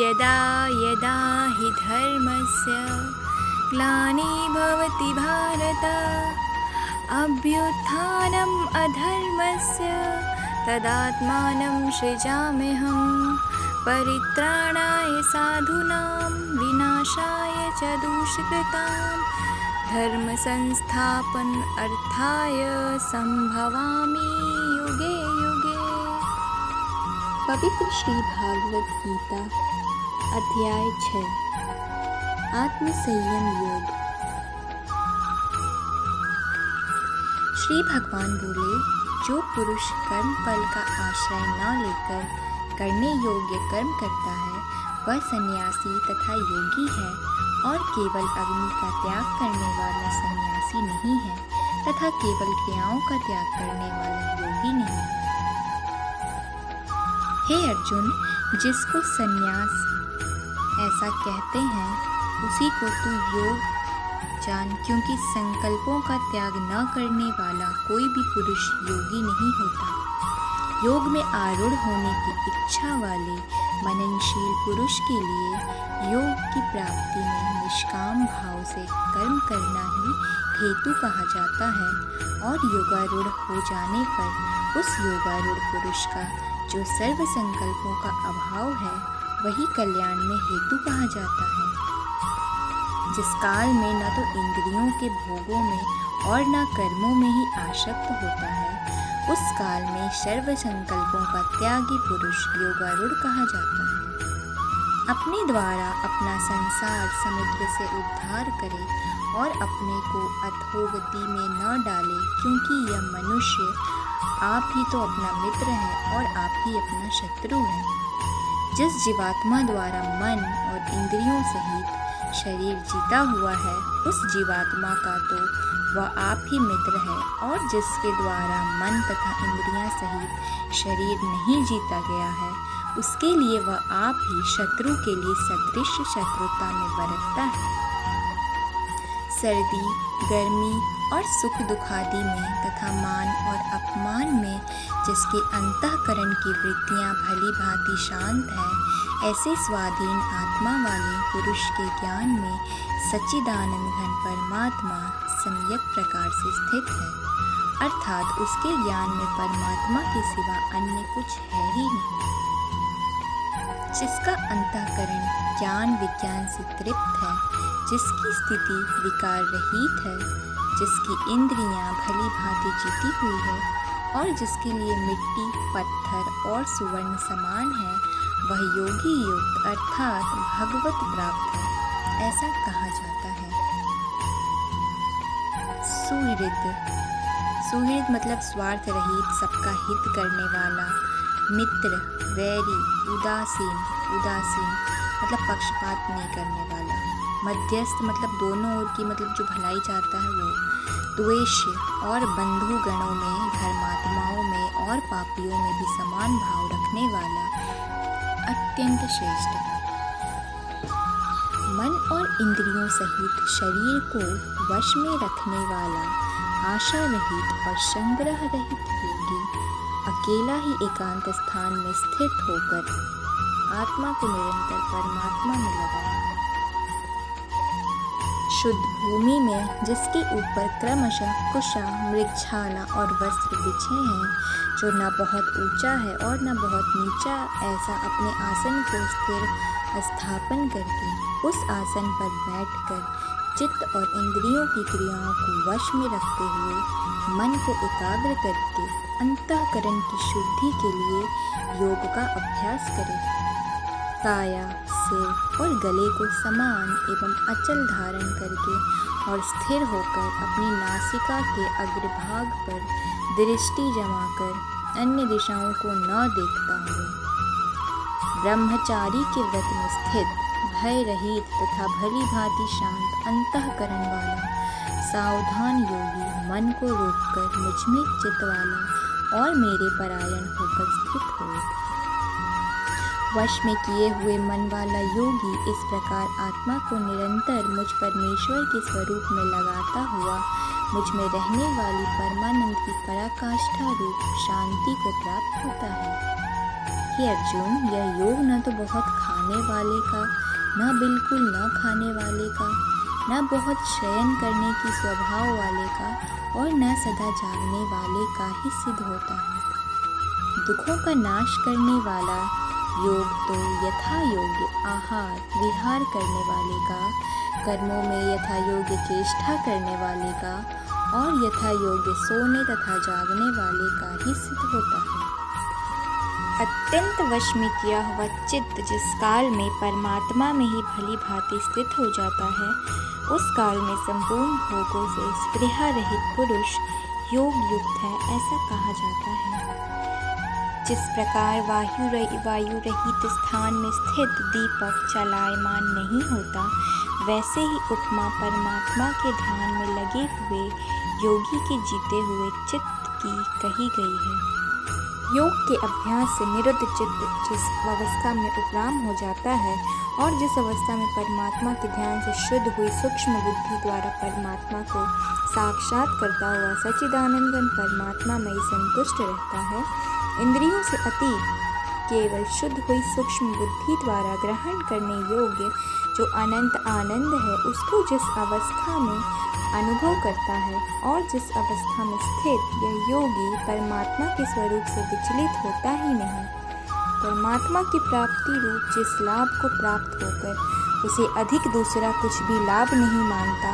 यदा यदा हि धर्मस्य ग्लानिर्भवति भारत अभ्युत्थानम् अधर्मस्य तदात्मानं सृजाम्यहं परित्राणाय साधूनां विनाशाय च दुष्कृतां धर्मसंस्थापन अर्थाय युगे पवित्र श्री भागवत गीता, अध्याय छ योग। श्री भगवान बोले, जो पुरुष कर्म फल का आश्रय न लेकर करने योग्य कर्म करता है, वह सन्यासी तथा योगी है और केवल अग्नि का त्याग करने वाला सन्यासी नहीं है तथा केवल क्रियाओं का त्याग करने वाला अर्जुन, जिसको सन्यास ऐसा कहते हैं, उसी को तू योग, जान, क्योंकि संकल्पों का त्याग न करने वाला कोई भी पुरुष योगी नहीं होता। योग में आरूढ़ होने की इच्छा वाले मननशील पुरुष के लिए योग की प्राप्ति में निष्काम भाव से कर्म करना ही हेतु कहा जाता है, और योगारूढ़ हो जाने पर उस योगारूढ़ पुरुष का जो सर्व संकल्पों का अभाव है, वही कल्याण में हेतु कहा जाता है। जिस काल में न तो इंद्रियों के भोगों में और न कर्मों में ही आशक्त होता है, उस काल में सर्व संकल्पों का त्यागी पुरुष योगारूढ़ कहा जाता है। अपने द्वारा अपना संसार समुद्र से उद्धार करे और अपने को अधोगति में न डाले, क्योंकि यह मनुष्य आप ही तो अपना मित्र है और आप ही अपना शत्रु हैं। जिस जीवात्मा द्वारा मन और इंद्रियों सहित शरीर जीता हुआ है, उस जीवात्मा का तो वह आप ही मित्र है और जिसके द्वारा मन तथा इंद्रियाँ सहित शरीर नहीं जीता गया है, उसके लिए वह आप ही शत्रु के लिए सदृश शत्रुता में बरतता है। सर्दी, गर्मी और सुख दुखादि में तथा मान और अपमान में, जिसके अंतकरण की वृत्तियाँ भली भांति शांत है, ऐसे स्वाधीन आत्मा वाले पुरुष के ज्ञान में सच्चिदानंद घन परमात्मा सम्यक प्रकार से स्थित है। अर्थात उसके ज्ञान में परमात्मा के सिवा अन्य कुछ है ही नहीं। जिसका अंतकरण ज्ञान विज्ञान से तृप्त है, जिसकी स्थिति विकार रहित है जिसकी इंद्रियाँ भली भांति जीती हुई है और जिसके लिए मिट्टी, पत्थर और सुवर्ण समान है, वह योगी युक्त अर्थात भगवत प्राप्त है। ऐसा कहा जाता है। सुहृद। सुहृद मतलब स्वार्थ रहित, सबका हित करने वाला, मित्र, वैरी, उदासीन उदासीन मतलब पक्षपात नहीं करने वाला। मध्यस्थ मतलब दोनों ओर की मतलब जो भलाई चाहता है वो द्वेष्य और बंधुगणों में, धर्मात्माओं में और पापियों में भी समान भाव रखने वाला अत्यंत श्रेष्ठ है। मन और इंद्रियों सहित शरीर को वश में रखने वाला आशा रहित और संग्रह रहित योगी अकेला ही एकांत स्थान में स्थित होकर आत्मा को निरंतर परमात्मा में लगाए। शुद्ध भूमि में, जिसके ऊपर क्रमशः कुशा, मृगछाला और वस्त्र बिछे हैं, जो न बहुत ऊँचा है और न बहुत नीचा, ऐसा अपने आसन को स्थिर स्थापन करके, उस आसन पर बैठकर चित्त और इंद्रियों की क्रियाओं को वश में रखते हुए, मन को एकाग्र करके, अंतकरण की शुद्धि के लिए योग का अभ्यास करें। काया सिर और गले को समान एवं अचल धारण करके और स्थिर होकर अपनी नासिका के अग्रभाग पर दृष्टि जमाकर अन्य दिशाओं को न देखता हो ब्रह्मचारी के व्रत में स्थित भय रहित तथा भली भांति शांत अंतकरण वाला सावधान योगी मन को रोककर मुझमें चित वाला और मेरे परायण होकर स्थित हो वश में किए हुए मन वाला योगी इस प्रकार आत्मा को निरंतर मुझ परमेश्वर के स्वरूप में लगाता हुआ, मुझमें रहने वाली परमानंद की पराकाष्ठा रूप शांति को प्राप्त होता है। हे अर्जुन, यह योग न तो बहुत खाने वाले का, न बिल्कुल न खाने वाले का, न बहुत शयन करने की स्वभाव वाले का और न सदा जागने वाले का ही सिद्ध होता है। दुखों का नाश करने वाला योग तो यथा योग्य आहार विहार करने वाले का, कर्मों में यथा योग्य चेष्टा करने वाले का और यथा योग्य सोने तथा जागने वाले का ही सिद्ध होता है। अत्यंत वश में किया हुआ चित्त जिस काल में परमात्मा में ही भली भांति स्थित हो जाता है, उस काल में संपूर्ण भोगों से स्पृहा रहित पुरुष योग युक्त है ऐसा कहा जाता है। जिस प्रकार वायु रही, वायु रहित स्थान में स्थित दीपक चलायमान नहीं होता, वैसे ही उपमा परमात्मा के ध्यान में लगे हुए योगी के जीते हुए चित्त की कही गई है। योग के अभ्यास से निरुद्ध चित्त जिस अवस्था में उपराम हो जाता है और जिस अवस्था में परमात्मा के ध्यान से शुद्ध हुई सूक्ष्म बुद्धि द्वारा परमात्मा को साक्षात करता हुआ सचिदानंदन परमात्मा में संतुष्ट रहता है इंद्रियों से अतीत केवल शुद्ध हुई सूक्ष्म बुद्धि द्वारा ग्रहण करने योग्य जो अनंत आनंद है, उसको जिस अवस्था में अनुभव करता है और जिस अवस्था में स्थित यह योगी परमात्मा के स्वरूप से विचलित होता ही नहीं, परमात्मा की प्राप्ति रूप जिस लाभ को प्राप्त होकर उसे अधिक दूसरा कुछ भी लाभ नहीं मानता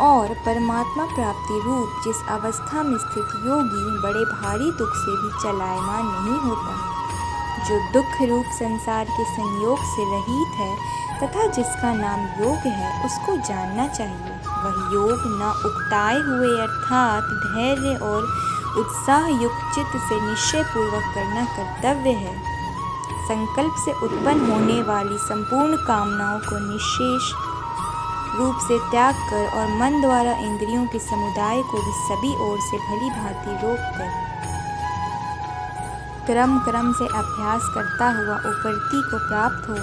और परमात्मा प्राप्ति रूप जिस अवस्था में स्थित योगी बड़े भारी दुख से भी चलायमान नहीं होता, जो दुख रूप संसार के संयोग से रहित है तथा जिसका नाम योग है उसको जानना चाहिए। वह योग न उकताए हुए अर्थात धैर्य और उत्साह युक्त चित्त से निश्चय पूर्वक करना कर्तव्य है। संकल्प से उत्पन्न होने वाली संपूर्ण कामनाओं को निशेष रूप से त्याग कर और मन द्वारा इंद्रियों के समुदाय को भी सभी ओर से भली भांति रोक कर क्रम क्रम से अभ्यास करता हुआ उपरति को प्राप्त हो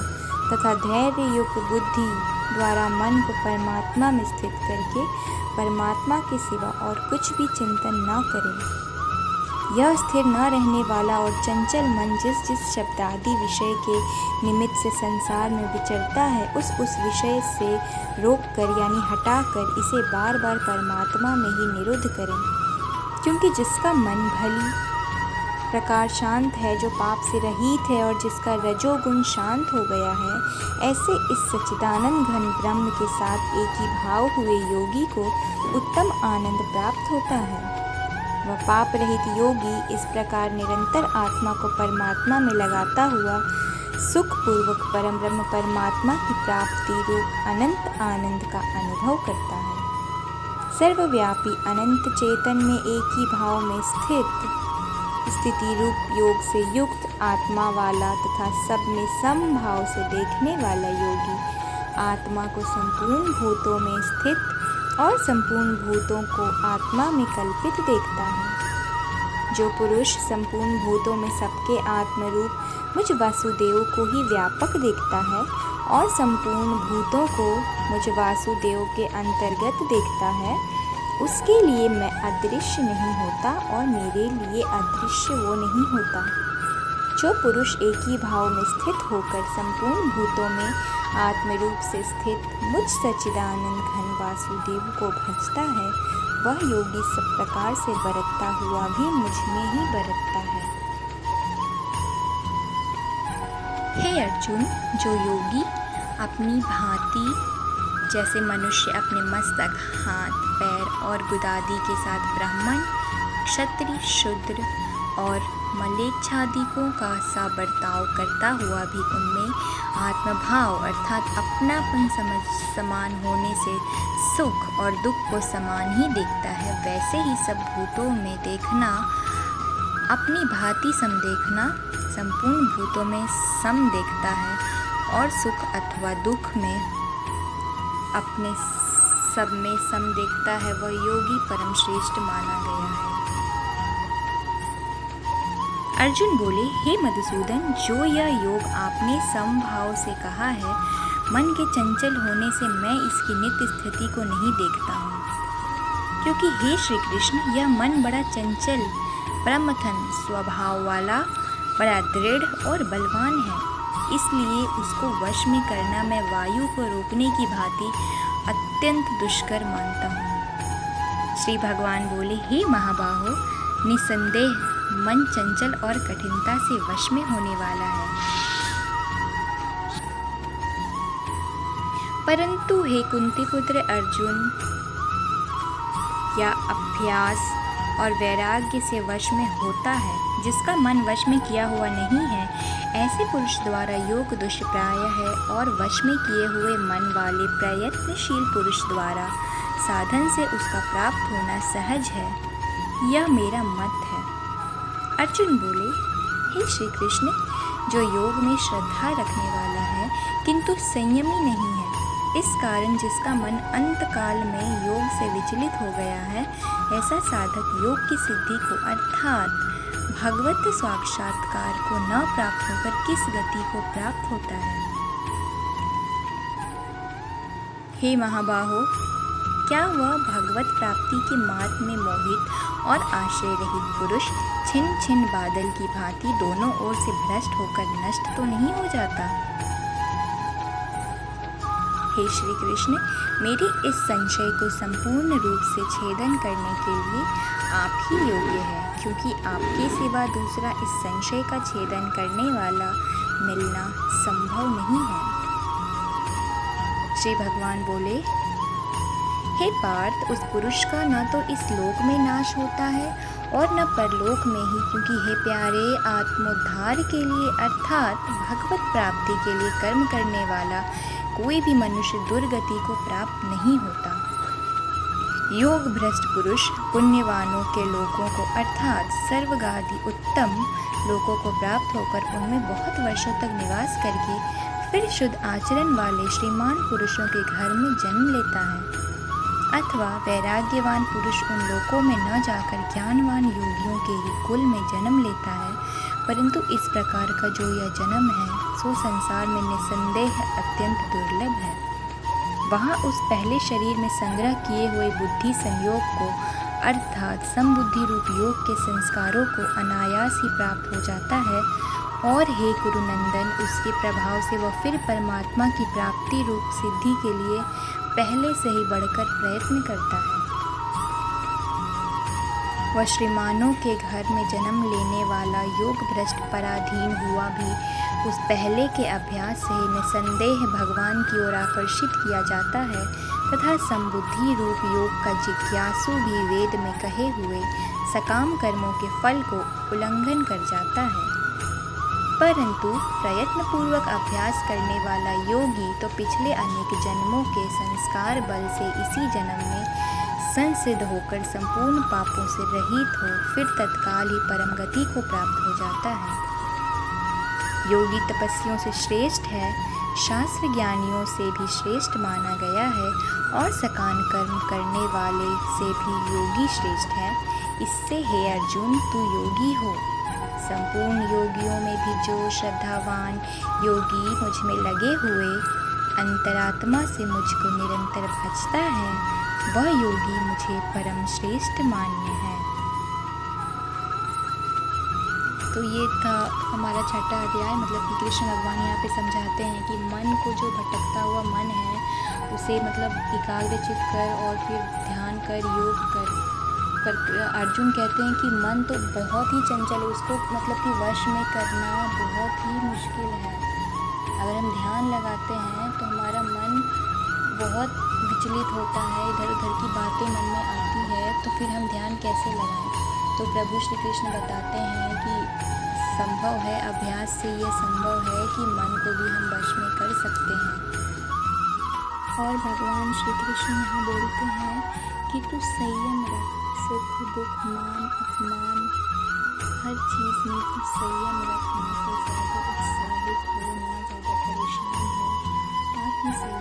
तथा धैर्य युक्त बुद्धि द्वारा मन को परमात्मा में स्थित करके परमात्मा के सिवा और कुछ भी चिंतन न करें। यह स्थिर न रहने वाला और चंचल मन जिस जिस शब्दादि विषय के निमित्त से संसार में विचरता है, उस उस विषय से रोक कर यानी हटा कर इसे बार बार परमात्मा में ही निरुद्ध करें। क्योंकि जिसका मन भली प्रकार शांत है, जो पाप से रहित है और जिसका रजोगुण शांत हो गया है, ऐसे इस सच्चिदानंद घन ब्रह्म के साथ एक ही भाव हुए योगी को उत्तम आनंद प्राप्त होता है। वह पाप रहित योगी इस प्रकार निरंतर आत्मा को परमात्मा में लगाता हुआ सुखपूर्वक परम ब्रह्म परमात्मा की प्राप्ति रूप अनंत आनंद का अनुभव करता है। सर्वव्यापी अनंत चेतन में एक ही भाव में स्थित स्थिति रूप योग से युक्त आत्मा वाला तथा सब में समभाव से देखने वाला योगी आत्मा को संपूर्ण भूतों में स्थित और संपूर्ण भूतों को आत्मा में कल्पित देखता है। जो पुरुष संपूर्ण भूतों में सबके आत्मरूप मुझ वासुदेव को ही व्यापक देखता है और संपूर्ण भूतों को मुझ वासुदेव के अंतर्गत देखता है, उसके लिए मैं अदृश्य नहीं होता और मेरे लिए अदृश्य वो नहीं होता। जो पुरुष एक ही भाव में स्थित होकर संपूर्ण भूतों में आत्मरूप से स्थित मुझ सचिदानंद घन वासुदेव को भजता है, वह योगी सब प्रकार से बरतता हुआ भी मुझमें ही बरतता है। हे अर्जुन, जो योगी, अपनी भांति, जैसे मनुष्य अपने मस्तक, हाथ, पैर और गुदादी के साथ ब्राह्मण, क्षत्रिय, शूद्र और मलेच्छादिकों का सा बर्ताव करता हुआ भी उनमें आत्मभाव अर्थात अपनापन समझ समान होने से सुख और दुख को समान ही देखता है। वैसे ही सब भूतों में देखना, अपनी भांति सम देखना, संपूर्ण भूतों में सम देखता है और सुख अथवा दुख में अपने सब में सम देखता है, वह योगी परम श्रेष्ठ माना गया है। अर्जुन बोले, हे मधुसूदन, जो यह योग आपने समभाव से कहा है, मन के चंचल होने से मैं इसकी नित्य स्थिति को नहीं देखता हूँ। क्योंकि हे श्री कृष्ण यह मन बड़ा चंचल ब्रह्मथन स्वभाव वाला, बड़ा दृढ़ और बलवान है। इसलिए उसको वश में करना मैं वायु को रोकने की भांति अत्यंत दुष्कर मानता हूँ। श्री भगवान बोले, हे महाबाहो, निसंदेह मन चंचल और कठिनता से वश में होने वाला है। परंतु हे कुंती पुत्र अर्जुन या अभ्यास और वैराग्य से वश में होता है, जिसका मन वश में किया हुआ नहीं है? ऐसे पुरुष द्वारा योग दुष्प्राय है और वश में किए हुए मन वाले प्रयत्नशील पुरुष द्वारा साधन से उसका प्राप्त होना सहज है। यह मेरा मत अर्जुन बोले, हे श्री कृष्ण जो योग में श्रद्धा रखने वाला है, किंतु संयमी नहीं है। इस कारण जिसका मन अंतकाल में योग से विचलित हो गया है, ऐसा साधक योग की सिद्धि को अर्थात भगवत साक्षात्कार को न प्राप्त होकर किस गति को प्राप्त होता है? हे महाबाहो, क्या वह भगवत प्राप्ति के मार्ग में मोहित और आश्रय रहित पुरुष छिन छिन बादल की भांति दोनों ओर से भ्रष्ट होकर नष्ट तो नहीं हो जाता। हे श्री कृष्ण मेरे इस संशय को संपूर्ण रूप से छेदन करने के लिए आप ही योग्य हैं, क्योंकि आपके सिवा दूसरा इस संशय का छेदन करने वाला मिलना संभव नहीं है। श्री भगवान बोले, हे पार्थ, उस पुरुष का न तो इस लोक में नाश होता है और न परलोक में ही, क्योंकि हे प्यारे, आत्मोद्धार के लिए, अर्थात भगवत प्राप्ति के लिए कर्म करने वाला कोई भी मनुष्य दुर्गति को प्राप्त नहीं होता। योग भ्रष्ट पुरुष, पुण्यवानों के लोगों को, अर्थात सर्वगाधि उत्तम लोगों को प्राप्त होकर उनमें बहुत वर्षों तक निवास करके, फिर शुद्ध आचरण वाले श्रीमान पुरुषों के घर में जन्म लेता है। अथवा वैराग्यवान पुरुष उन लोकों में न जाकर ज्ञानवान योगियों के ही कुल में जन्म लेता है, परंतु इस प्रकार का जो यह जन्म है, सो संसार में निसंदेह अत्यंत दुर्लभ है। वहाँ उस पहले शरीर में संग्रह किए हुए बुद्धि संयोग को, अर्थात समबुद्धि रूप योग के संस्कारों को अनायास ही प्राप्त हो जाता है, और हे गुरुनंदन, उसके प्रभाव से वह फिर परमात्मा की प्राप्ति रूप सिद्धि के लिए पहले से ही बढ़कर प्रयत्न करता है। वह श्रीमानों के घर में जन्म लेने वाला योग भ्रष्ट पराधीन हुआ भी उस पहले के अभ्यास से ही निसंदेह भगवान की ओर आकर्षित किया जाता है तथा संबुद्धि रूप योग का जिज्ञासु भी वेद में कहे हुए सकाम कर्मों के फल को उल्लंघन कर जाता है। परंतु प्रयत्न पूर्वक अभ्यास करने वाला योगी तो पिछले अनेक जन्मों के संस्कार बल से इसी जन्म में संसिद्ध होकर संपूर्ण पापों से रहित हो, फिर तत्काल ही परम गति को प्राप्त हो जाता है। योगी तपस्वियों से श्रेष्ठ है शास्त्र ज्ञानियों से भी श्रेष्ठ माना गया है और सकान कर्म करने वाले से भी योगी श्रेष्ठ है। इससे हे अर्जुन, तू योगी हो। संपूर्ण योगियों में भी जो श्रद्धावान योगी मुझमें लगे हुए अंतरात्मा से मुझको निरंतर भजता है, वह योगी मुझे परम श्रेष्ठ मान्य है। तो ये था हमारा छठा अध्याय। मतलब कि कृष्ण भगवान यहाँ पे समझाते हैं कि मन को जो भटकता हुआ मन है, उसे मतलब एकाग्रचित कर और फिर ध्यान कर, योग कर। पर अर्जुन कहते हैं कि मन तो बहुत ही चंचल है, उसको मतलब कि वश में करना बहुत ही मुश्किल है। अगर हम ध्यान लगाते हैं तो हमारा मन बहुत विचलित होता है इधर उधर की बातें मन में आती है तो फिर हम ध्यान कैसे लगाएँ? तो प्रभु श्री कृष्ण बताते हैं कि संभव है, अभ्यास से ये संभव है कि मन को भी हम वश में कर सकते हैं। और भगवान श्री कृष्ण यहाँ बोलते हैं कि तू संयम रख। सुख दुख मान, अपमान, हर चीज़ में तुम संयम रखना तो ज़्यादा उत्साहित हो, ना ज़्यादा परेशान हो। आत्मसंयम